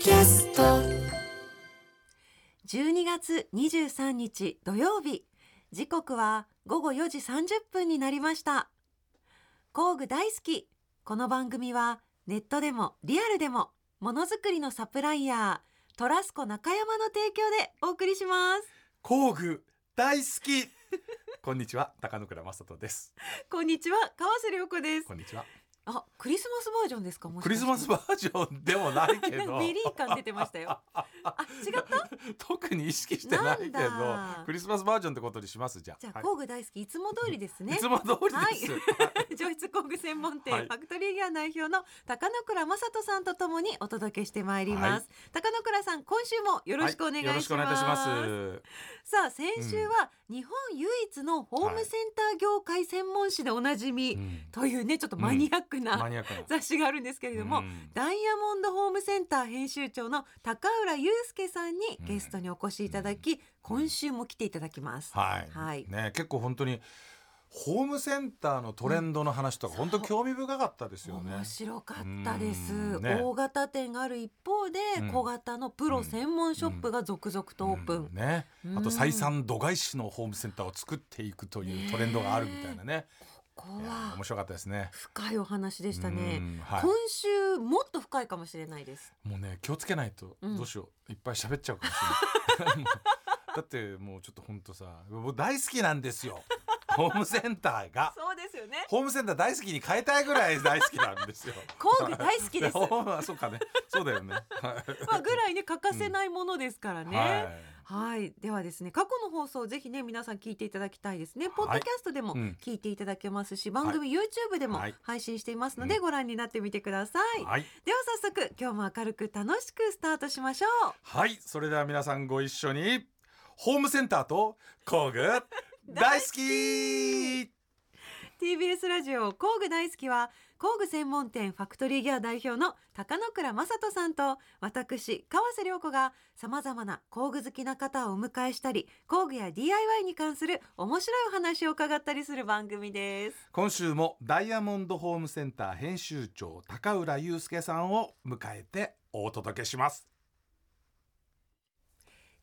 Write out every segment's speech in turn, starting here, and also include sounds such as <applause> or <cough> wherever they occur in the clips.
キャスト。12月23日土曜日。時刻は午後4時30分になりました。工具大好き。この番組はネットでもリアルでもものづくりのサプライヤートラスコ中山の提供でお送りします。工具大好き。こんにちは。高野倉正人です。<laughs> こんにちは。川瀬良子です。こんにちはあクリスマスバージョンですか？もしクリかして。スマスバージョンでもないけど。ベリー感出てましたよ。あ違った？<laughs> 特に意識してないけどなんだ。クリスマスバージョンってことにします？じゃあ。じゃあはい。工具大好き。いつも通りですね。いつも通りです、上質工具専門店、はい。ファクトリーギア代表の高野倉匡人さんとともにお届けしてまいります、高野倉さん今週もよろしくお願いします、はよろしくお願いいたします。さあ先週は日本唯一のホームセンター業界専門誌でおなじみ、うん。というねちょっとマニアックな。雑誌があるんですけれども、うん。ダイヤモンドホームセンター編集長の高浦祐介さんにゲストにお越しいただき、今週も来ていただきます。はい、はい。ね結構本当にホームセンターのトレンドの話とか、本当興味深かったですよね。面白かったです、うん。ね。大型店がある一方で、うん。小型のプロ専門ショップが続々とオープン、うん。ね、うん。あと採算度外視のホームセンターを作っていくというトレンドがあるみたいなねこは面白かったですね。深いお話でしたうねんはい。今週もっと深いかもしれないです。もうね気をつけないとうんどうしよう、いっぱい喋っちゃうかもしれない。<laughs> だってもうちょっとほんとさ大好きなんですよホームセンターが。そうですよね。ホームセンター大好きに変えたいぐらい大好きなんですよ。工具大好きです。<laughs> ホームはそうかね。そうだよね。はい。まあぐらいね欠かせないものですからね、はい。はい、ではですね過去の放送ぜひね皆さん聞いていただきたいですね、ポッドキャストでもうん。聞いていただけますし、番組 YouTube でもはい。配信していますので、うん。ご覧になってみてください、はい。では早速今日も明るく楽しくスタートしましょう。はい。それでは皆さんご一緒にホームセンターと工具大好き。TBS ラジオ工具大好きは工具専門店ファクトリーギア代表の高野倉正人さんと私川瀬良子がさまざまな工具好きな方をお迎えしたり工具や DIY に関する面白いお話を伺ったりする番組です。今週もダイヤモンドホームセンター編集長高浦祐介さんを迎えてお届けします。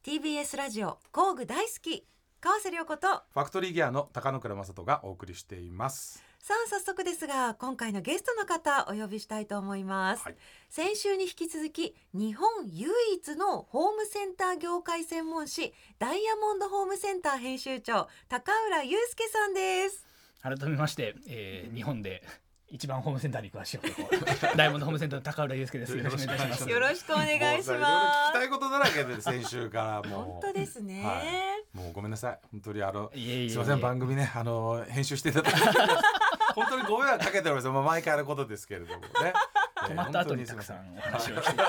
TBS ラジオ工具大好き川瀬良子とファクトリーギアの高野倉正人がお送りしています。さあ早速ですが今回のゲストの方お呼びしたいと思います、はい。先週に引き続き日本唯一のホームセンター業界専門誌ダイヤモンドホームセンター編集長高浦祐介さんです。改めまして、えー、日本で一番ホームセンターに詳しい男 <laughs> ダイヤモンドホームセンターの高浦祐介です。よろしくお願いします。よろしくお願いしもうさいろいろ聞きまたいことだらけで先週からすもう。本当ですね、はいもうごめんなさい。本当にあのいえいえいえ。すいません番組ねあの編集していただいて。本当にご迷惑かけております。まあ毎回のことですけれどもね。<laughs> 止まった後にえーたくさ本んお話を聞いて。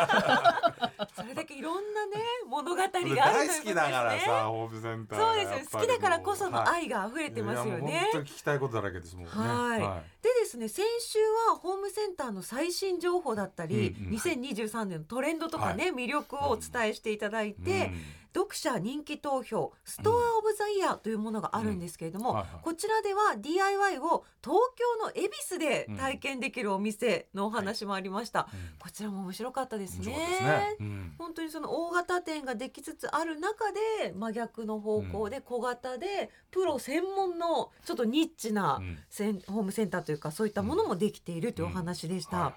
<laughs> それだけいろんなね物語があるということ大ですね。好きだからさホームセンターそうですよ。好きだからこそのはい。愛が溢れてますよいやもうね、本当に聞きたいことだらけですもんね。はいでですね先週はホームセンターの最新情報だったり、うんうん2023年のトレンドとかね、魅力をお伝えしていただいて、うん。読者人気投票ストア・オブ・ザ・イヤーというものがあるんですけれども、うん。はいはいこちらでは DIY を東京の恵比寿で体験できるお店のお話もありました、うん。こちらも面白かったですね。ね。うん。本当にその大型店ができつつある中で真逆の方向で小型でプロ専門のちょっとニッチなうんホームセンターというかそういったものもできているというお話でした。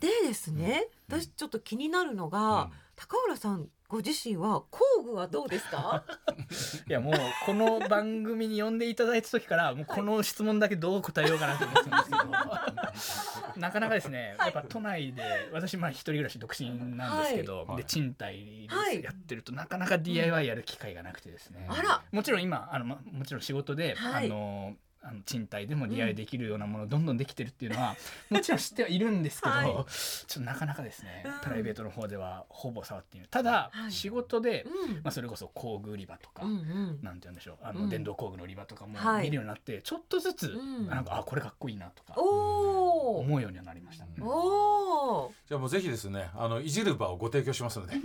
でですね、うん。私ちょっと気になるのが、高浦さんご自身は工具はどうですか？<laughs> いやもうこの番組に呼んでいただいた時からもうこの質問だけどう答えようかなと思ってたんですけど <laughs> なかなかですねやっぱ都内で私まあ一人暮らし独身なんですけど、はい。で賃貸はい。でやってるとなかなか DIY やる機会がなくてですね、あら。もちろん今あの、ま、もちろん仕事で、はい。あのあの賃貸でも DIY できるようなものどんどんできてるっていうのは、<laughs> もちろん知ってはいるんですけど、はい。ちょっとなかなかですね、うん。プライベートの方ではほぼ触っているただ、はい。仕事で、うん。まあ、それこそ工具売り場とか、うんうん。なんて言うんでしょうあの、うん。電動工具の売り場とかもはい。見るようになって、ちょっとずつ、うん。なんかあこれかっこいいなとかおお思うようにはなりました、ね。うんおー。じゃあもうぜひですねあのいじる場をご提供しますので <laughs>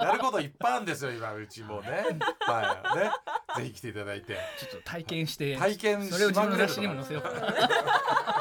やることいっぱいあるんですよ今うちもね。はい。ね。ぜひ来ていただいて。ちょっと体験して体験それを自分の雑誌にもし載せようかな。はい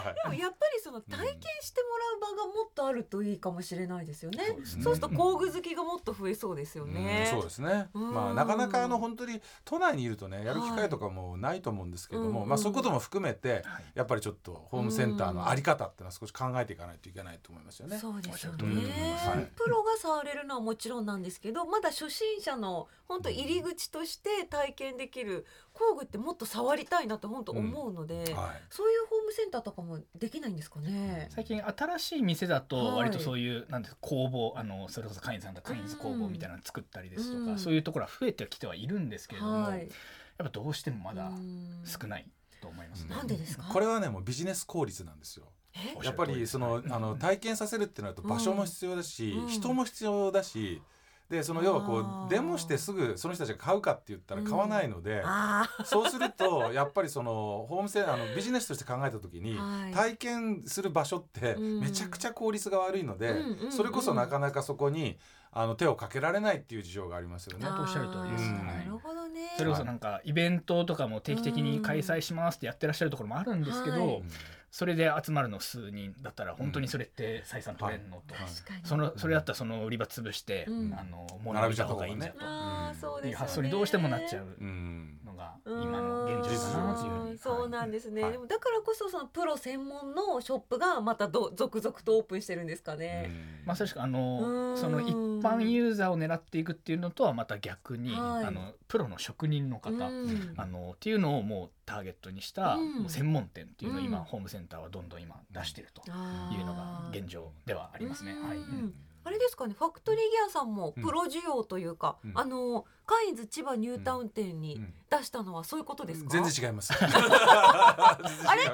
でもやっぱりその体験してもらう場がもっとあるといいかもしれないですよね。そうですね。そうすると工具好きがもっと増えそうですよね。うん。そうですね、うん。まあ、なかなかあの本当に都内にいるとねやる機会とかもないと思うんですけども、はいまあ、そういうことも含めてはい。やっぱりちょっとホームセンターのあり方っていうのは少し考えていかないといけないと思いますよね。そうですよおっしゃる通りだと思います。はい。プロが触れるのはもちろんなんですけどまだ初心者の本当入り口として体験できる工具ってもっと触りたいなと本当思うので、はいそういうホームセンターとかもできないんですかね。最近新しい店だとはい割とそういう、なんですか工房あのそれこそカインズさんだったらカインズ工房みたいなの作ったりですとか、うんそういうところは増えてきてはいるんですけれども、はい。やっぱどうしてもまだうん少ないと思いますね。なんでですか？これはねもうビジネス効率なんですよ。やっぱりそのあの体験させるってなると場所も必要だし、うん人も必要だしでその要はこうデモしてすぐその人たちが買うかって言ったら買わないので、あそうするとやっぱりそのホームセンあのビジネスとして考えた時に、はい。体験する場所ってうん。めちゃくちゃ効率が悪いので、うんうんうんそれこそなかなかそこにあの手をかけられないっていう事情がありますよね。あおっしゃる通りですうん。なるほどね。それこそなんかイベントとかも定期的に開催しますってやってらっしゃるところもあるんですけど、はいそれで集まるの数人だったら本当にそれって採算取れんの？と。そのそれだったらその売り場潰して、うん。あの物を見た方がいいんだとね。いう発想にどうしてもなっちゃう。うんのが今の現状かなというふうに。そうなんですね、はい。でもだからこそそのプロ専門のショップがまたど続々とオープンしてるんですかね。まさしくあうのん。その一般ユーザーを狙っていくっていうのとはまた逆に、はい。あのプロの職人の方、うん。あのっていうのをもうターゲットにした、専門店っていうのを今、うん。ホームセンターはどんどん今出してるというのが現状ではありますね。はい、うんあれですかねファクトリーギアさんもプロ需要というか、うん。あのカインズ千葉ニュータウン店にうん。出したのはそういうことですか、全然違います。<laughs> あれ？違い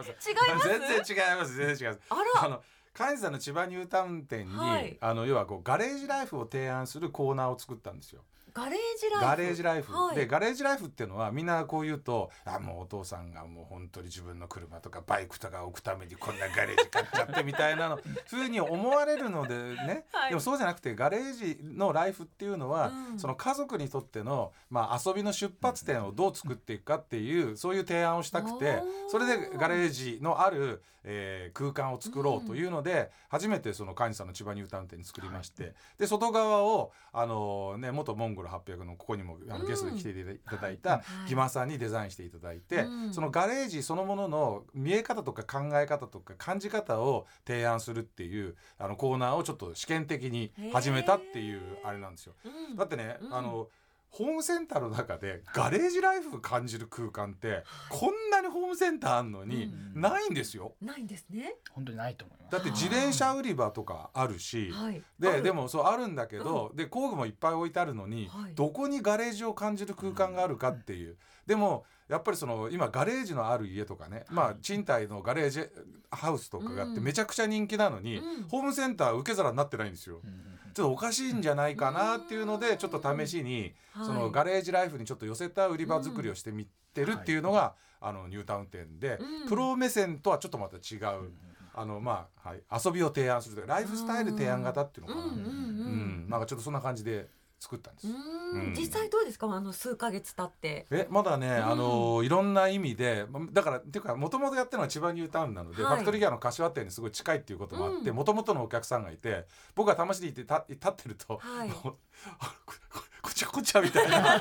ます？全然違います。全然違います。あら。あのカインズさんの千葉ニュータウン店に、はい。あの要はこうガレージライフを提案するコーナーを作ったんですよ。ガレージライフ？ガレージライフ、はい。でガレージライフっていうのはみんなこう言うとあもうお父さんがもう本当に自分の車とかバイクとか置くためにこんなガレージ買っちゃってみたいなの <laughs> ふうに思われるのでね、はい。でもそうじゃなくてガレージのライフっていうのは、うん。その家族にとっての、まあ、遊びの出発点をどう作っていくかっていうそういう提案をしたくてそれでガレージのある、えー空間を作ろうというので、初めてそのカインさんの千葉ニュータウン店に作りまして、で外側をあの、ね、元モンゴル800のここにもあのゲストで来ていただいたはい。木間さんにデザインしていただいて、うん。そのガレージそのものの見え方とか考え方とか感じ方を提案するっていうあのコーナーをちょっと試験的に始めたっていうあれなんですよ。うん。だってね、うん。あのホームセンターの中でガレージライフ感じる空間ってこんなにホームセンターあんのにうん。ないんですよ。ないんですね。本当にないと思います。だって自転車売り場とかあるし、はい。ででももそうあるんだけど、で工具もいっぱい置いてあるのに、はい。どこにガレージを感じる空間があるかっていう、でもやっぱりその今ガレージのある家とかね、まあ賃貸のガレージハウスとかがあってうん。めちゃくちゃ人気なのに、うん。ホームセンター受け皿になってないんですよ。うんうんうんちょっとおかしいんじゃないかなっていうのでちょっと試しにそのガレージライフにちょっと寄せた売り場作りをしてみてるっていうのがあのニュータウン店でうん。プロ目線とはちょっとまた違うあのまあはい遊びを提案するライフスタイル提案型っていうのかな。うんうんうん。うん。なんかちょっとそんな感じで作ったんです。実際どうですか？あの数ヶ月経って。えまだね、ん。あのいろんな意味でまだからっていうかもともとやってるのは千葉ニュータウンなので、はい。ファクトリーギアの柏店にすごい近いっていうこともあってうん。もともとのお客さんがいて僕が試しに行ってた立ってると、はい <laughs> こちゃこっちゃみたいな。っ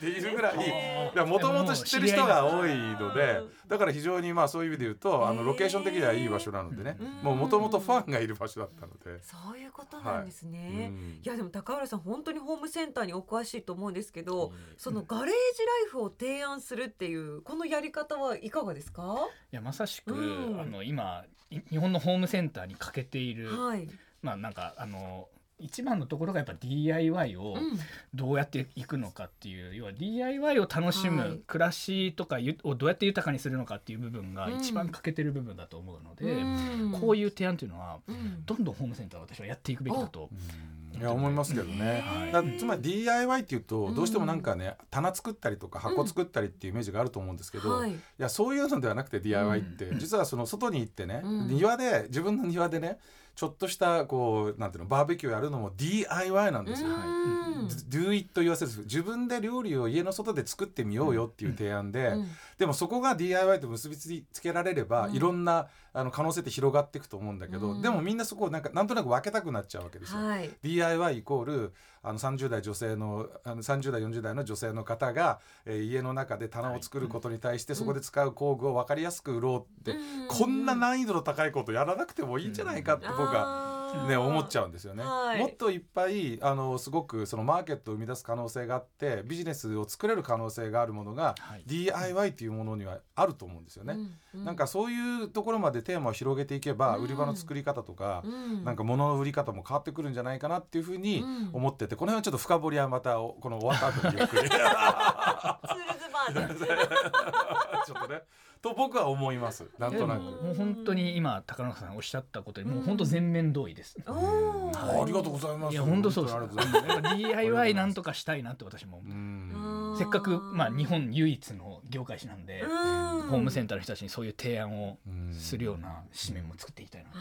ていうぐらいもともと知ってる人が多いのでだから非常にまあそういう意味で言うとあのロケーション的にはいい場所なのでね。うん。もうもともとファンがいる場所だったので。そういうことなんですね、うん。いやでも高原さん本当にホームセンターにお詳しいと思うんですけど、うん。そのガレージライフを提案するっていうこのやり方はいかがですか？いやまさしく、うん。あの今い日本のホームセンターに欠けている、はい。まあなんかあの一番のところがやっぱ DIY をうん。どうやっていくのかっていう、要は DIY を楽しむ、はい。暮らしとかゆをどうやって豊かにするのかっていう部分がうん。一番欠けてる部分だと思うので、うん。こういう提案というのはうん。どんどんホームセンターは私はやっていくべきだと。いや思いますけどね。はい。だつまり DIY っていうとどうしてもなんかね、棚作ったりとか箱作ったりっていうイメージがあると思うんですけど、い、はい。やそういうのではなくて DIY って、うん。実はその外に行ってね、うん。庭で自分の庭でねちょっとしたこうなんていうのバーベキューやるのも DIY なんですよ。うん。Do it 言わせる自分で料理を家の外で作ってみようよっていう提案で、うんでもそこが DIY と結びつけられれば、うん。いろんなあの可能性って広がっていくと思うんだけど、うん。でもみんなそこをなんかなんとなく分けたくなっちゃうわけですよ。はい。DIY イコールあの30代女性のあの30代40代の女性の方が、えー家の中で棚を作ることに対して、そこで使う工具を分かりやすく売ろうって、うん。こんな難易度の高いことやらなくてもいいんじゃないかって僕は、はね、思っちゃうんですよね、はい。もっといっぱいあのすごくそのマーケットを生み出す可能性があってビジネスを作れる可能性があるものが、はい。DIY っていうものにはあると思うんですよね。なんかそういうところまでテーマを広げていけば、うん。売り場の作り方とか、うん。なんか物の売り方も変わってくるんじゃないかなっていうふうにうん。思ってて、この辺はちょっと深掘りはまたおこの終わった後にゆっくりちょツールズバージョン。<laughs> っとねと僕は思いますなんとなく。もう本当に今高中さんおっしゃったことにもう本当全面同意です。ありがとうございます。いや本当そうです。DIY なんとかしたいなって私も思うう。んせっかくまあ日本唯一の業界誌なんで、うん。ホームセンターの人たちにそういう提案をうん。するような紙面も作っていきたいなと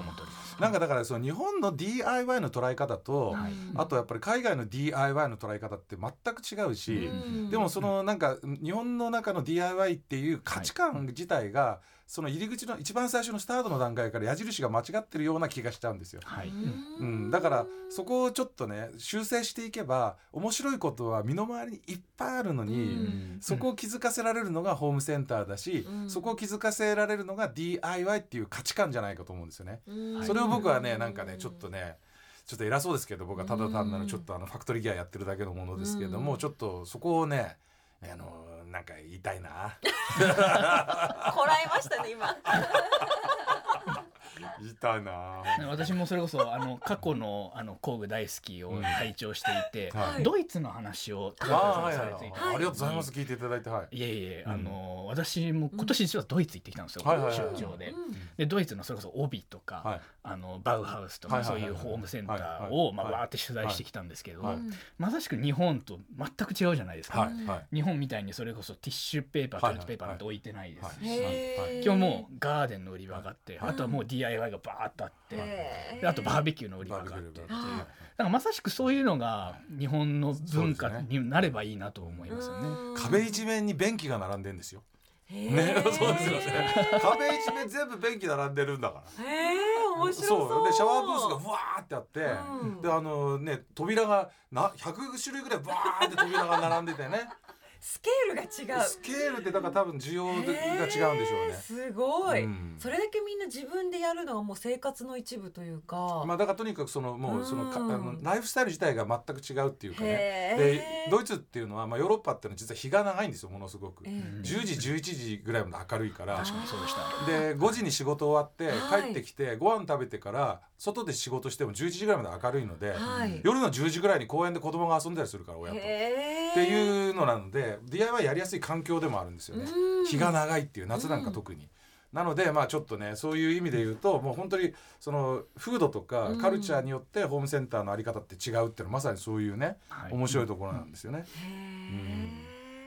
思っております。なんかだからその日本の DIY の捉え方と、はい。あとやっぱり海外の DIY の捉え方って全く違うし、うん。でもそのなんか日本の中の DIY っていう価値観自体が、その入り口の一番最初のスタートの段階から矢印が間違ってるような気がしちゃうんですよ。はい。うん、だからそこをちょっとね修正していけば面白いことは身の回りにいっぱいあるのに、うん。そこを気づかせられるのがホームセンターだし、うん。そこを気づかせられるのが DIY っていう価値観じゃないかと思うんですよね。うん。それを僕はねなんかねちょっとねちょっと偉そうですけど僕はただ単なるちょっとあのファクトリーギアやってるだけのものですけども、うん。ちょっとそこをねあのなんか言いたいな。<laughs> こらえましたね今。言いたいな私もそれこそあの過去のあの工具大好きを拝聴していて、はい。ドイツの話を高あーはいはいはい中さんされてい。て、ありがとうございます。聞いていただいてはい。いえいえ、うん。あの私も今年実はドイツ行ってきたんですよ、はいはいはい出張で。でドイツのそれこそ帯とか、はい。あのバウハウスとか、そういうホームセンターはいを、まあわーって取材してきたんですけど、はい。まさしく日本と全く違うじゃないですか、はい。はい。日本みたいにそれこそティッシュペーパートはいイレットペーパーなんて置いてないですし、今日もうガーデンの売り場があって、はい。あとはもう DIY がバーッとあって、へーであとバーベキューの売り場があってっていうベキューのだからまさしくそういうのが日本の文化になればいいなと思いますよね。壁一面に便器が並んでんですよ。ねね、<laughs> そうですよね。壁一面全部便器並んでるんだから。へえ面白そう。そうでシャワーブースがブワーってあって、うんであのね扉がな100種類ぐらいバーって扉が並んでてね。スケールが違う。スケールってだから多分需要が違うんでしょうね。すごい、うんそれだけみんな自分でやるのはもう生活の一部というか。まあだからとにかくそのもうそのうんのライフスタイル自体が全く違うっていうかね。へでードイツっていうのはまあヨーロッパっていうのは実は日が長いんですよものすごく。ええ10時11時ぐらいまで明るいから。確かにそうでした。で5時に仕事終わってはい帰ってきてご飯食べてから外で仕事しても11時ぐらいまで明るいので、はい。夜の10時ぐらいに公園で子供が遊んだりするから親と。っへていうのなので DIY やりやすい環境でもあるんですよね。日が長いっていう夏なんか特に。なのでまあちょっとねそういう意味で言うともう本当にその風土とかうんカルチャーによってホームセンターのあり方って違うっていうのはまさにそういうねはい面白いところなんですよね。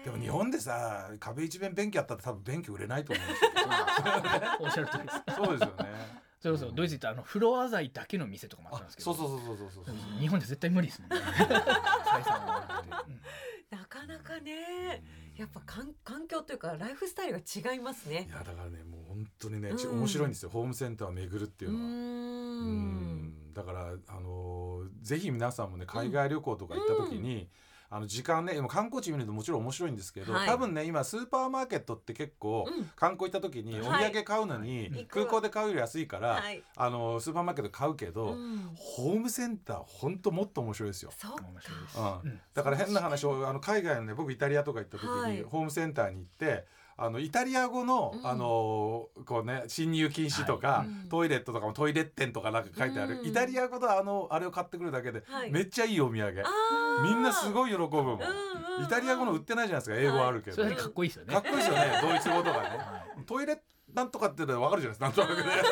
でも日本でさ壁一面便器あったら多分便器売れないと思うんですよ。<laughs> おっしゃる通りです。そうですよね。それこそドイツ行ったらあのフロア材だけの店とかもあったんあですけど、そうそうそうそうそうそう。日本で絶対無理ですもんね。<laughs> 採算が悪くてうんなかなかねやっぱかん環境というかライフスタイルが違いますね。い。やだからねもう本当にね、ちうん。面白いんですよ。ホームセンターを巡るっていううのは。ーうん。んだからあのーぜひ皆さんもね海外旅行とか行った時に、あの時間ね今観光地見るともちろん面白いんですけど、はい。多分ね今スーパーマーケットって結構、うん。観光行った時にお土はい産買うのに、空港で買うより安いから、はい。あのスーパーマーケット買うけど、うん。ホームセンター本当もっと面白いですよ。そっか。面白いです。うだから変な話をあの海外のね僕イタリアとか行った時に、はい。ホームセンターに行ってあのイタリア語の、うん。あのこうね侵入禁止とか、はい。うん。トイレットとかもトイレッテンとかなんか書いてある、うん。イタリア語のあのあれを買ってくるだけで、はい。めっちゃいいお土産。みんなすごい喜ぶもん、うんうんうん。イタリア語の売ってないじゃないですか。英語あるけど、それだけかっこいいですよね。かっこいいですよね。<laughs> ドイツ語とかね。はトイレなんとかってのは分かるじゃないです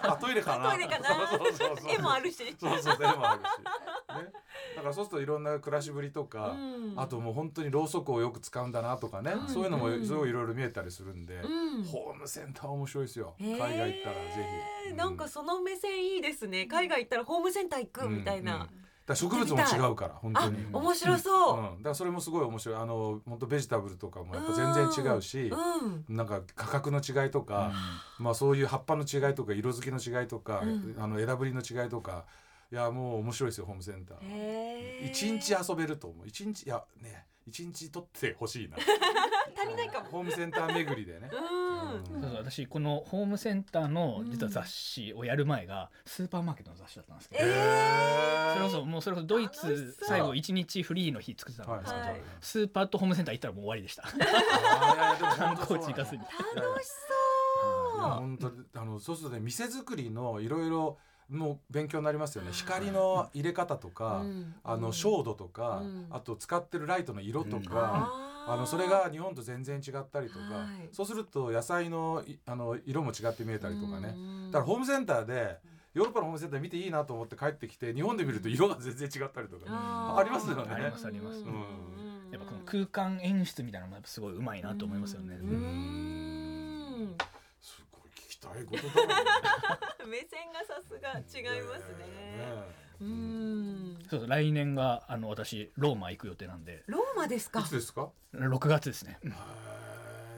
か。あ <laughs> トイレかな。トイレかな。そうそうそうそう。絵もあるし。そうそうそう。絵もあるし、ね、だからそうするといろんな暮らしぶりとか、うん。あともう本当にろうそくをよく使うんだなとかね、うん。そういうのもうんすごいいろいろ見えたりするんで、うん。ホームセンター面白いですよ、海外行ったらぜひ、うなんかその目線いいですね。海外行ったらホームセンター行くみたいな、だ植物も違うから本当あに。面白そう、うん、だからそれもすごい面白い。あの本当ベジタブルとかもやっぱ全然違うし、うんなんか価格の違いとか、まあそういう葉っぱの違いとか色づきの違いとか、うん。あの枝ぶりの違いとかいやもう面白いですよホームセンター。一日遊べると思う。一日いやね一日取ってほしいな。<laughs> 足りないかも。ホームセンター巡りでね。うん、うん。そうそう私このホームセンターの実は雑誌をやる前がスーパーマーケットの雑誌だったんですけど、えそれこそもうそれこそドイツ最後一日フリーの日作ってたんですけど、はい。スーパーとホームセンター行ったらもう終わりでした。<laughs> 観光地行かずに。楽しそう。本当にあのそうするとね店作りのいろいろもう勉強になりますよね。光の入れ方とか、うん。あの照度とか、うん。あと使ってるライトの色とうん。か、あのそれが日本と全然違ったりとか、はい。そうすると野菜のいあの色も違って見えたりとかね、うん。だからホームセンターでヨーロッパのホームセンター見ていいなと思って帰ってきて日本で見ると色が全然違ったりとか、あー。ありますよね。ありますあります。うん。うん。やっぱこの空間演出みたいなのもやっぱすごいうまいなと思いますよね、うんうんすごい聞きたいことだね。目線がさすが違いますね。ねうん。そうそう来年があの私ローマ行く予定なんで。ローマですか？いつ。ですか？6月ですね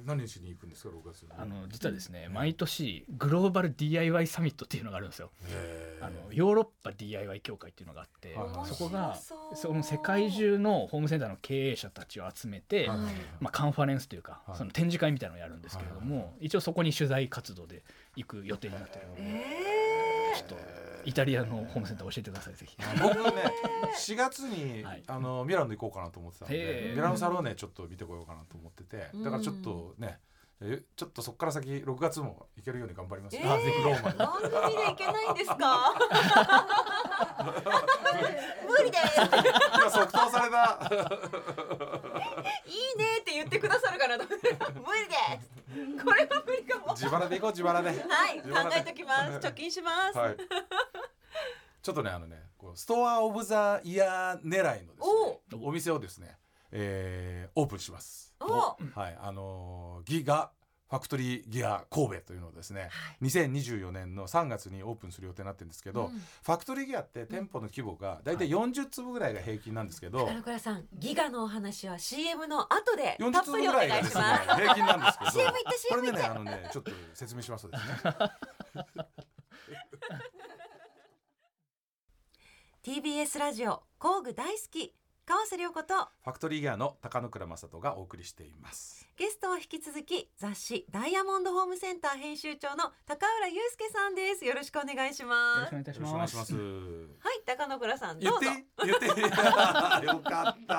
何しに行くんですか6月に？あの実はですね毎年グローバル DIY サミットっていうのがあるんですよ。あのヨーロッパ DIY 協会っていうのがあって、はいはい。そこがその世界中のホームセンターの経営者たちを集めて、はいはい。はいまあ、カンファレンスというか、はい。その展示会みたいなのをやるんですけれども、一応そこに取材活動で行く予定になってるので、えちょっとイタリアのホームセンター教えてくださいぜひ。僕ね <laughs> 4月に、はいあのミラノ行こうかなと思ってたのへでーミラノサローネちょっと見てこようかなと思っててだからちょっとねえちょっとそこから先6月も行けるように頑張ります、えあぜひローマに番組で行けないんですか？<laughs> <laughs> 無理です。今即答されたいいねって言ってくださるかなと思って。無理です。これは無理かも。は自腹で行こう自腹でい、考えときます。貯金します。はいちょっとねあのねこうストアオブザイヤー狙いのですねお店をですね、えーオープンしますおお。はいあのーギガファクトリーギア神戸というのをですね、2024年の3月にオープンする予定になってるんですけど、うんファクトリーギアって店舗の規模がだいたい40坪ぐらいが平均なんですけど、金倉さん、ギガのお話は CM の後でた40っぷ坪りお願いぐらいがですねします。平均なんですけど CM 行ってこ CM 行って。れでねあのねちょっと説明しますとですね。<laughs> TBS ラジオ工具大好き川瀬良子とファクトリーギアの高野倉正人がお送りしています。ゲストは引き続き雑誌ダイヤモンドホームセンター編集長の高浦祐介さんです。よろしくお願いしよます。よろしくお願。いします。はい高野倉さんどうぞ。言っていい言って。いいよかった。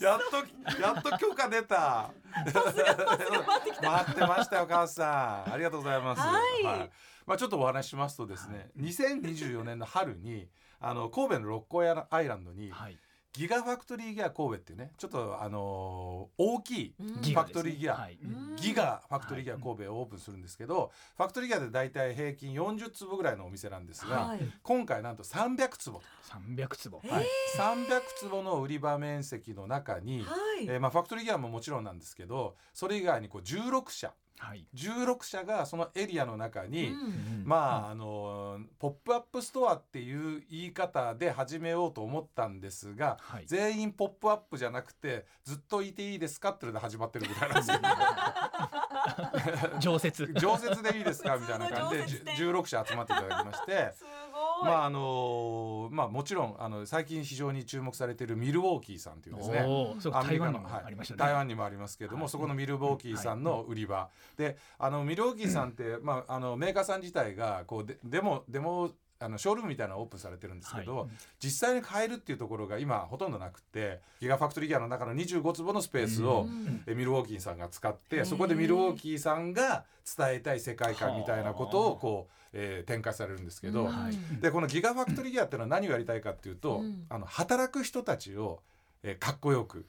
やっとやっと許可出た。待ってましたよ川瀬さん。ありがとうございます。はい。まあちょっとお話ししますとですね、2024年の春にあの神戸の六甲アイランドにはい。ギガファクトリーギア神戸っていうねちょっとあのー大きいファクトリーギア。はい。うん。ギガファクトリーギア神戸をオープンするんですけど、ファクトリーギアでだいたい平均40坪ぐらいのお店なんですが、はい。今回なんと300坪、三百坪。えはい、300坪の売り場面積の中に、はい。えーまあ、ファクトリーギアももちろんなんですけどそれ以外にこう16社はい。16社がそのエリアの中に、うんまああのポップアップストアっていう言い方で始めようと思ったんですがはい。全員ポップアップじゃなくてずっといていいですかっていうので始まってるみたいなんですけど <laughs> 常設。<laughs> 常設でいいですかみたいな感じで <laughs> 普通の常設店じゅ16社集まっていただきまして。まああのまあもちろんあの最近非常に注目されているミルウォーキーさんというですね。台湾にもありましたね。はい、台湾にもありますけれども、はい。そこのミルウォーキーさんの売り場、であのミルウォーキーさんって、まあ、あのメーカーさん自体がこうでデモデモあのショールームみたいなのをオープンされてるんですけど、はい。実際に買えるっていうところが今ほとんどなくてギガファクトリーギアの中の25坪のスペースを、うん。えミルウォーキーさんが使ってそこでミルウォーキーさんが伝えたい世界観みたいなことをこう、えー展開されるんですけど、でこのギガファクトリーギアっていうのは何をやりたいかっていうと、うん。あの働く人たちをえーかっこよく、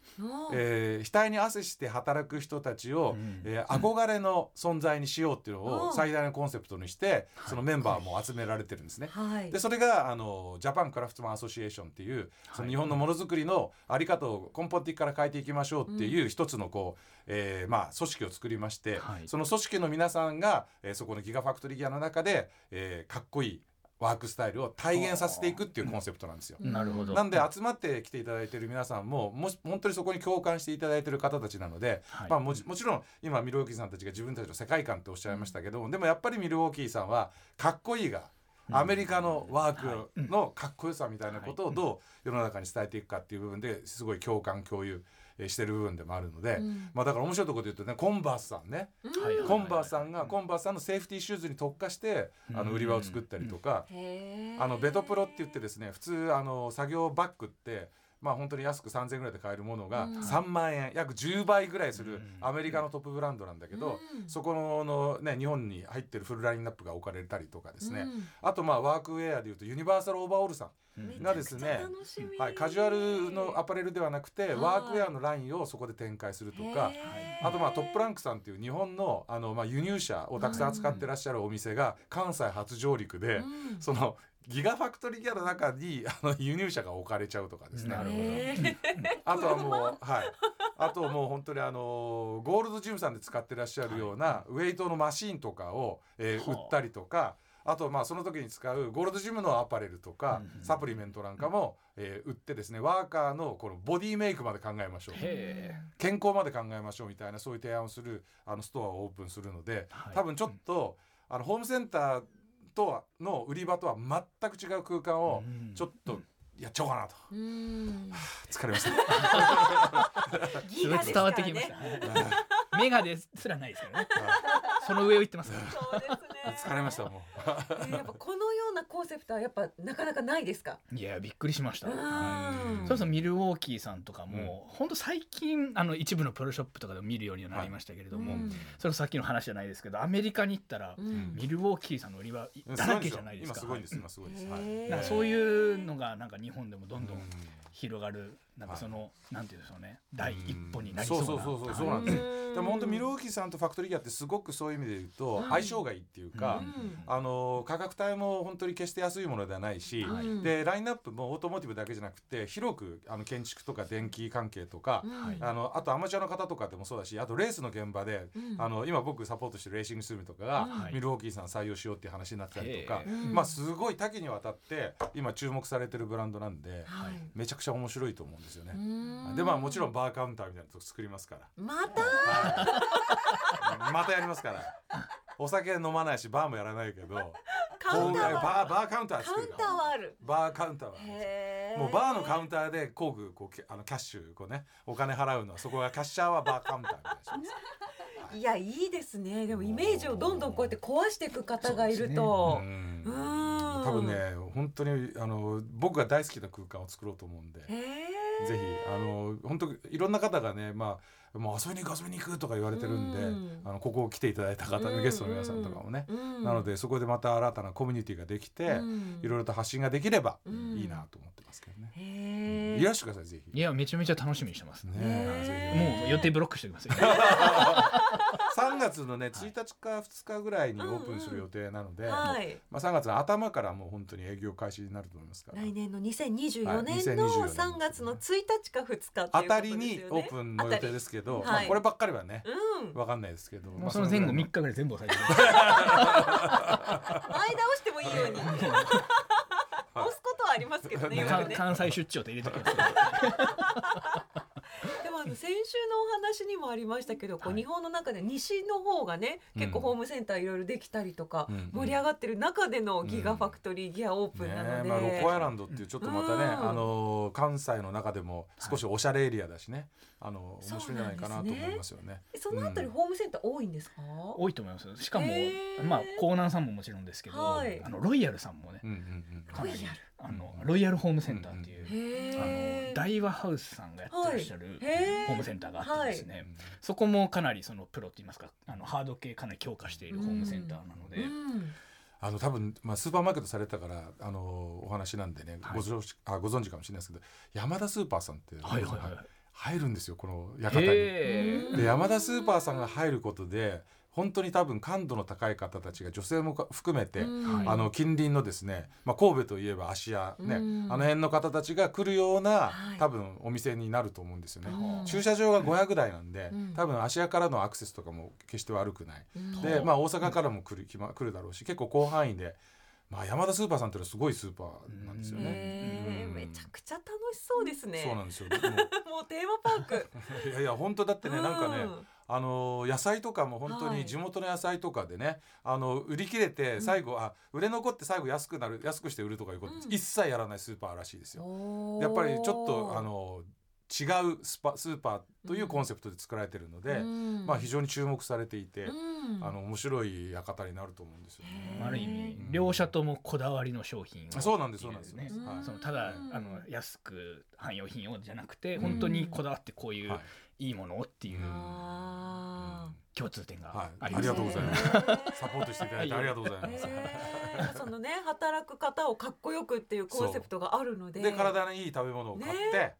えー額に汗して働く人たちを、うん。えー憧れの存在にしようっていうのうん。を最大のコンセプトにしてそのメンバーも集められてるんですね。はい。でそれがあのジャパンクラフトマンアソシエーションっていうその日本のものづくりのあり方を根本的から変えていきましょうっていう一つのこう、えーまあ、組織を作りまして、はい。その組織の皆さんが、えーそこのギガファクトリーギアの中で、えーかっこいいワークスタイルを体現させていくっていうコンセプトなんですよ。うん。なるほど。なんで集まってきていただいている皆さんももし本当にそこに共感していただいている方たちなので、はい。まあ、もちろん今ミルウォーキーさんたちが自分たちの世界観っておっしゃいましたけど、でもやっぱりミルウォーキーさんはかっこいいがアメリカのワークのかっこよさみたいなことをどう世の中に伝えていくかっていう部分ですごい共感共有えーしてる部分でもあるので、うん。まあ、だから面白いところで言うとねコンバースさんね。うんコンバースさんがコンバースさんのセーフティーシューズに特化してあの売り場を作ったりとか。あのベトプロって言ってですね普通あの作業バッグってまあ本当に安く3000円ぐらいで買えるものがうん。3万円約10倍ぐらいするうん。アメリカのトップブランドなんだけどうん。そこののね日本に入ってるフルラインナップが置かれたりとかですね。うん。あとまあワークウェアでいうとユニバーサルオーバーオールさんうん。がですねはい、カジュアルのアパレルではなくてはい。ワークウェアのラインをそこで展開するとかあとまあトップランクさんっていう日本のあのまあ輸入車をたくさん扱ってらっしゃるお店が関西初上陸でうん。そのギガファクトリーギアの中にあの輸入車が置かれちゃうとかですね。なるほど。へー。あとはもう <laughs> はい。あともう本当にあのゴールドジムさんで使ってらっしゃるようなウェイトのマシーンとかを、えーはあ。売ったりとかあとまあその時に使うゴールドジムのアパレルとかうんサプリメントなんかも、えー売ってですねワーカーのこのボディメイクまで考えましょう。へ健康まで考えましょうみたいなそういう提案をするあのストアをオープンするのではい。多分ちょっと、あのホームセンターとはの売り場とは全く違う空間をうん。ちょっとやっちゃおうかなと、うん。疲れました。ね。伝わってきました。ねメガですらないですからね。その上を言ってますから。そうですね。<laughs> 疲れましたもう。えーやっぱこのなコンセプトはやっぱなかなかないですか？いやびっくりしました。うん。それこそミルウォーキーさんとかも、ほん。と最近あの一部のプロショップとかでも見るようにはなりましたけれども、うんそれさっきの話じゃないですけどアメリカに行ったら、うん。ミルウォーキーさんの売り場だらけじゃないですか。今すごいんです。今すごいです。はい。へーなんかそういうのがなんか日本でもどんどうんん。広がるなんかその、なんていうんでしょうね。第一歩になりそそううなそうそうそうそうはないんです。でも本当ミルウォーキーさんとファクトリーギアってすごくそういう意味で言うとうん相性がいいっていうか、うん。あの価格帯も本当に決して安いものではないし、うんでラインナップもオートモーティブだけじゃなくて広くあの建築とか電気関係とか、あのあとアマチュアの方とかでもそうだしあとレースの現場で、うん。あの今僕サポートしてるレーシングスルームとかが、はい。ミルウォーキーさん採用しようっていう話になったりとかまあすごい多岐にわたって今注目されてるブランドなんで、はい。めちゃくちゃ面白いと思うんですよね。うんでまあもちろんバーカウンターみたいなとこ作りますから。また？はいまたやりますから。お酒飲まないしバーもやらないけど、カウンターはバーバーカウンターカウンターはある。バーカウンターはあるもうバーのカウンターで工具こうけあのキャッシュこうねお金払うのはそこがキャッシャーはバーカウンターみたいなします。<laughs> いやいいですね。でもイメージをどんどんこうやって壊していく方がいるとう。んうん多分ね本当にあの僕が大好きな空間を作ろうと思うんで。ぜひあの本当いろんな方がねまあもう遊びに行く遊びに行くとか言われてるんで、うん。あのここ来ていただいた方のゲストの皆さんとかもね、うん。なのでそこでまた新たなコミュニティができて、うん。いろいろと発信ができればうん。いいなと思ってますけどね、へー。いらしてくださいぜひ。いやめちゃめちゃ楽しみにしてます、ね。もう予定ブロックしておきますよ。<laughs> 3月のね1日か2日ぐらいにオープンする予定なので、はい。まあ、3月の頭からもう本当に営業開始になると思いますから。来年の2024はい。年2024の年3月の1日か2日っていうこと当ですよね。たりにオープンの予定ですけど、当たりはいまあこればっかりはねうん。わかんないですけど、まあもうその前後ぐらい3日ぐらい全部押さえて前倒してもいいように。<laughs> 押すことはありますけどね。ね関西出張と入れてきます <laughs> でもあの先週のお話にもありましたけど、こうはい。日本の中で西の方がね、結構うんホームセンターいろいろできたりとか、うん盛り上がってる中でのギガファクトリーギアオープンなので、ねまあ、ロコアイランドっていうちょっとまたね、うん。あの関西の中でも少しおしゃれエリアだしね、あの面白いんじゃないかなと思いますよね。そのあたりホームセンター多いんですか？多いと思いますしかも、まあ江南さんももちろんですけど、はい。あのロイヤルさんもね。かなりロイヤルあのロイヤルホームセンターっていう、へー。あの大和ハウスさんがやってらっしゃるホームセンターがあってですね、そこもかなりそのプロって言いますかあのハード系かなり強化しているホームセンターなので、うん。あの多分、まあ、スーパーマーケットされたからあのお話なんでね、はい。ご存知あご存知かもしれないですけど山田スーパーさんって、はいはいはい入るんですよこの館に。で山田スーパーさんが入ることで本当に多分感度の高い方たちが女性も含めて、あの近隣のですね、まあ、神戸といえば芦屋ね、うん。あの辺の方たちが来るような、はい。多分お店になると思うんですよね。うん。駐車場が500台なんで、うん。多分芦屋からのアクセスとかも決して悪くない。うん。で、まあ、大阪からも来る,、来ま来るだろうし結構広範囲で、まあ、山田スーパーさんっていうのはすごいスーパーなんですよね。めちゃくちゃ楽しそうですね。そうなんですよ。も <laughs> もうテーマパーク。う <laughs> いやいや本当だってねなんかね、うんあの野菜とかも本当はい。に地元の野菜とかでね、あの売り切れて最後、あ売れ残って最後安くなる安くして売るとかいうこと、うん。一切やらないスーパーらしいですよ。やっぱりちょっとあの違うスパスーパーというコンセプトで作られてるので、うん。まあ非常に注目されていて、うん。あの面白い館になると思うんですよね。ある意味うん両者ともこだわりの商品をそうなんですそうなんです。ねうんはい。そのただあの安く汎用品をじゃなくて本当にこだわってこういうはい。いいものをっていうあ共通点がはい。ありますありがとうございます。サポートしていただいてありがとうございます。そのね働く方をかっこよくっていうコンセプトがあるので。で体にいい食べ物を買って、ね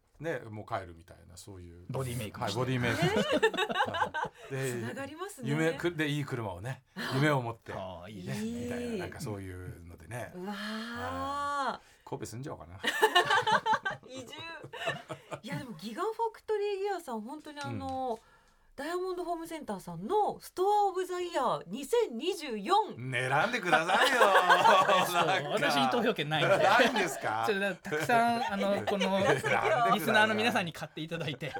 もう帰るみたいなそういう。ボディメイクもはいボディメイク。もしてはいつながりますね。夢くでいい車をね夢を持ってああいいね。みたいななんかそういうのでね。うわあ神戸住んじゃおうかな。<laughs> 移住。いやでもギガファクトリーギアさん本当にあの、ダイヤモンドホームセンターさんのストアオブザイヤー2024選んでくださいよ。<laughs> 私に投票権ないんで。ないんですか？そ。れでたくさんあの <laughs> このリスナーの皆さんに買っていただいて。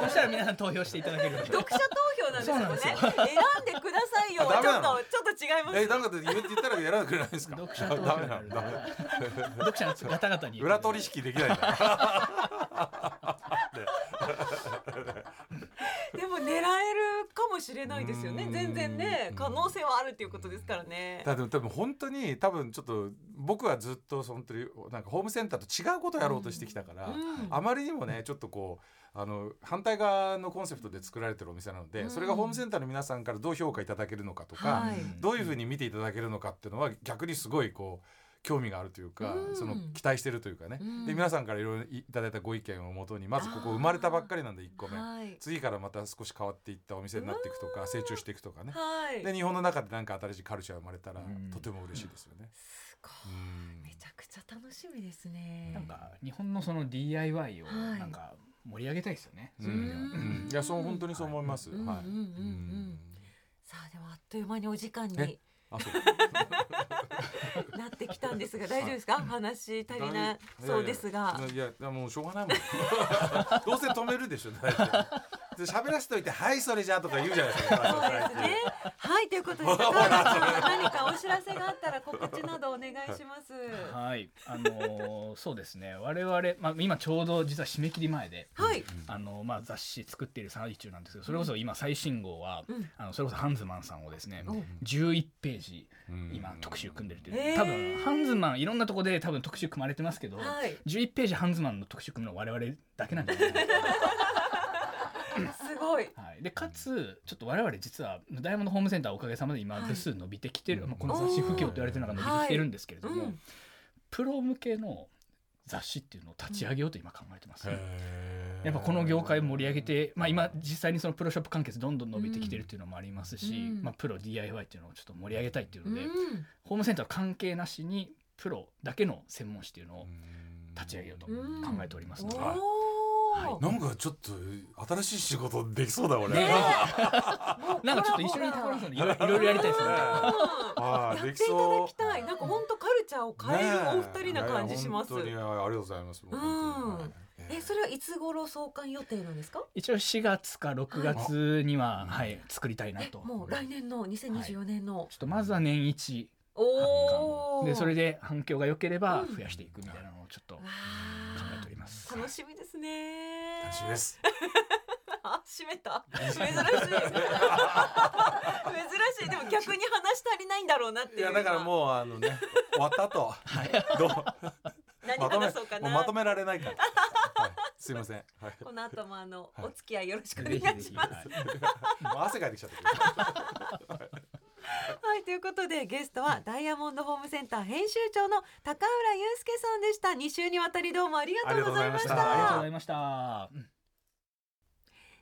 そしたら皆さん投票していただける読者投票なんですよね。選んでくださいよ。ちょっとちょっと違いますえなんか言って言ったら選んでくれないんですか？読者投票。ダメなのダメなの。読者の方々に。裏取引できないんだ。でも狙えるかもしれないですよね。うん。全然ね可能性はあるっていうことですからね。だって多分本当に多分ちょっと僕はずっと本当になんかホームセンターと違うことをやろうとしてきたから、うん。あまりにもねちょっとこうあの反対側のコンセプトで作られてるお店なので、うん。それがホームセンターの皆さんからどう評価いただけるのかとか、はい。どういうふうに見ていただけるのかっていうのは逆にすごいこう興味があるというか、うん。その期待してるというかね、うん。で皆さんからいろいろいただいたご意見をもとにまずここ生まれたばっかりなんで1個目、はい。次からまた少し変わっていったお店になっていくとか成長していくとかね、はいで日本の中で何か新しいカルチャー生まれたらうん。とても嬉しいですよね。すごい。うん。めちゃくちゃ楽しみですね。なんか日本のその DIY をはい。なんか盛り上げたいですよね。うん。そういう意味では。うん。いやそう本当にそう思います。うん。はい。さあではあっという間にお時間にえあそう。<laughs> なってきたんですが大丈夫ですか？話足りなそうですがいやいやもうしょうがないもん。<laughs> どうせ止めるでしょ。大体で喋らせといてはいそれじゃとか言うじゃないですか。そうですね。はい、ということで、高橋さん何かお知らせがあったら告知などお願いします。はい、あのーそうですね。我々まあ今ちょうど実は締め切り前で。はい。あのまあ、雑誌作っている最中なんですけどそれこそ今最新号は、うんあのそれこそハンズマンさんをですね、うん11ページうん今特集組んでるという、多分ハンズマンいろんなとこで多分特集組まれてますけど、はい。11ページハンズマンの特集組むのは我々だけなんじゃないかな <laughs> すごい。はい、でかつちょっと我々実はダイヤモンドホームセンターおかげさまで今はい。部数伸びてきてる、うん。まあこの雑誌不況と言われてるのが伸びてきてるんですけれども、うん。プロ向けの雑誌っていうのを立ち上げようと今考えてます、やっぱこの業界盛り上げて、まあ、今実際にそのプロショップ完結どんどん伸びてきてるっていうのもありますし、うん。まあ、プロ DIY っていうのをちょっと盛り上げたいっていうので、うん。ホームセンター関係なしにプロだけの専門誌っていうのをうん立ち上げようとうん考えておりますので、おはいお。なんかちょっと新しい仕事できそうだ俺。ね <laughs> なんかちょっと一緒に高橋さんでいろいろやりたいですね。やっていただそうきたい。なんか本当カルチャーを変えるお二人な感じします。ねありがとうございます。うんえ、それはいつ頃創刊予定なんですか？一応4月か6月には、はい、作りたいなと。もう来年の2024年の。ちょっとまずは年一おお。でそれで反響が良ければ増やしていくみたいなのをちょっと考わえております。あ楽しみですね。楽しみです。<laughs> あ、閉めた。<laughs> 珍しい。<laughs> 珍しい。でも逆に話足りないんだろうなっていやだからもうあのね終わったと。どう？何まとめ話そうかな。まとめられないから。はいすいません。はい。この後もあの、はいお付き合いよろしくおぜ願いします。汗かいてきちゃった。はいということでゲストはダイヤモンドホームセンター編集長の高浦祐介さんでした。2週にわたりどうもありがとうございました。たありがとうございました。うん。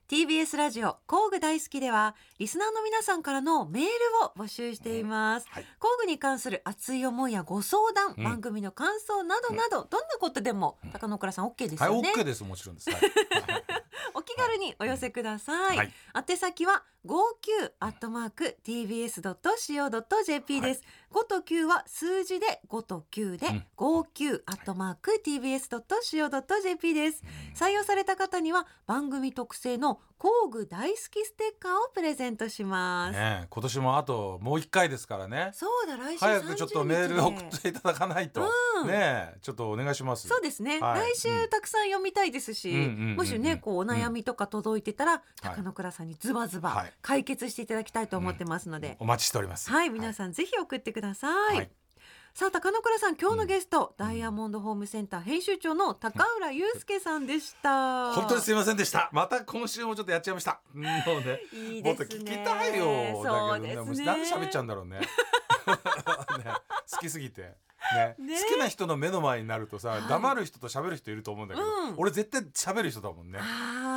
TBS ラジオ工具大好きではリスナーの皆さんからのメールを募集しています、はい。工具に関する熱い思いやご相談、うん。番組の感想などなど、どんなことでもうん。高野倉さん OK ですはいよね、OK です。もちろんです。はい <laughs> <laughs> お気軽にお寄せください、はい。宛先は59アットマーク tbs.co.jp です、5と9は数字で5と9で、うん。59アットマーク tbs.co.jp です。採用された方には番組特製の工具大好きステッカーをプレゼントします、ねえ今年もあともう一回ですからね。そうだ来週早くちょっとメール30送っていただかないと、うん。ねえちょっとお願いします。そうですね、はい。来週たくさん読みたいですし、うんうんうんうん。もしねこうお悩みとか届いてたら、い。高野倉さんにズバズバはい。解決していただきたいと思ってますので、お待ちしております。はい、皆さんぜひ送ってください。はい。さあ高野倉さん今日のゲスト、ダイヤモンドホームセンター編集長の高浦祐介さんでした。本当にすいませんでした。また今週もちょっとやっちゃいました。うんもうねいいですね。と聞きたいよ。そうですね。ねなんで喋っちゃうんだろうね。<laughs> ね。好きすぎてね。ね。好きな人の目の前になるとさ、はい。黙る人と喋る人いると思うんだけど、うん。俺絶対喋る人だもんね。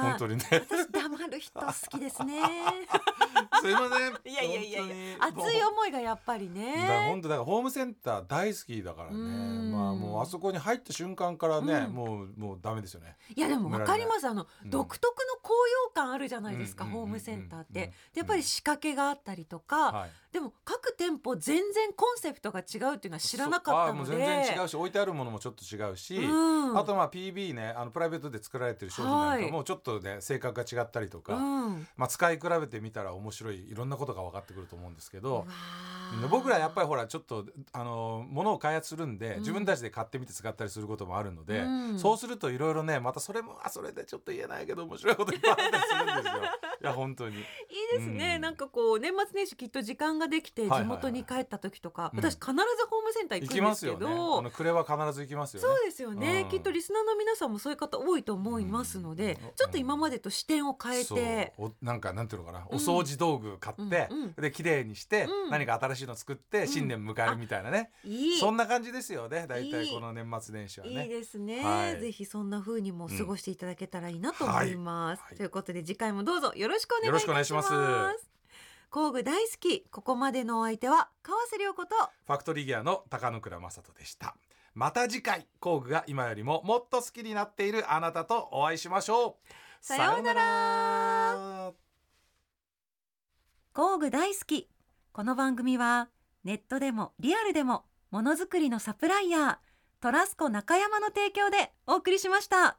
本当にね。私黙る人好きですね。<laughs> すいません。いやいやいやいや。熱い思いがやっぱりね。本当だからホームセンター大好きだからね。うん。まあもうあそこに入った瞬間からね、うん。もうもうダメですよね。いやでもわかります。あの、うん。独特の高揚感あるじゃないですか、うん。ホームセンターって。やっぱり仕掛けがあったりとか、はいでも各店舗全然コンセプトが違うっていうのは知らなかったので。全然違うし置いてあるものもちょっと違うし、うん。あとまあ PB ねあのプライベートで作られてる商品なんかもちょっとね性格が違ったりとか、うん。まあ、使い比べてみたら面白いいろんなことが分かってくると思うんですけど僕らやっぱりほらちょっとあの物を開発するんで、うん。自分たちで買ってみて使ったりすることもあるので、うん。そうするといろいろねまたそれもあそれでちょっと言えないけど面白いこといっぱいあったりするんですよ。いや本当に。<laughs> いいですね、うん。なんかこう年末年始きっと時間ができて地元に帰った時とか、うん。私必ずホームセンター行くんですけますよね。どあのクレは必ず行きますよね。そうですよね、うん。きっとリスナーの皆さんもそういう方多いと思いますので、うん。ちょっと今までと視点を変えそう。て、おなんかなんていうのかな、うん。お掃除道具買って、うんうん。で綺麗にして、うん。何か新しいの作って、ん。新年迎えるみたいなね、いい。そんな感じですよね。大いい体この年末年始はいね。いですね、はい。ぜひそんな風にも過ごしていただけたらいいなと思います、はい。はい。ということで次回もどうぞよろしくお願いいたします工具大好きここまでのお相手は川瀬良子とファクトリーギアの高野倉正人でした。また次回工具が今よりももっと好きになっているあなたとお会いしましょう。さようなら工具大好きこの番組はネットでもリアルでもものづくりのサプライヤートラスコ中山の提供でお送りしました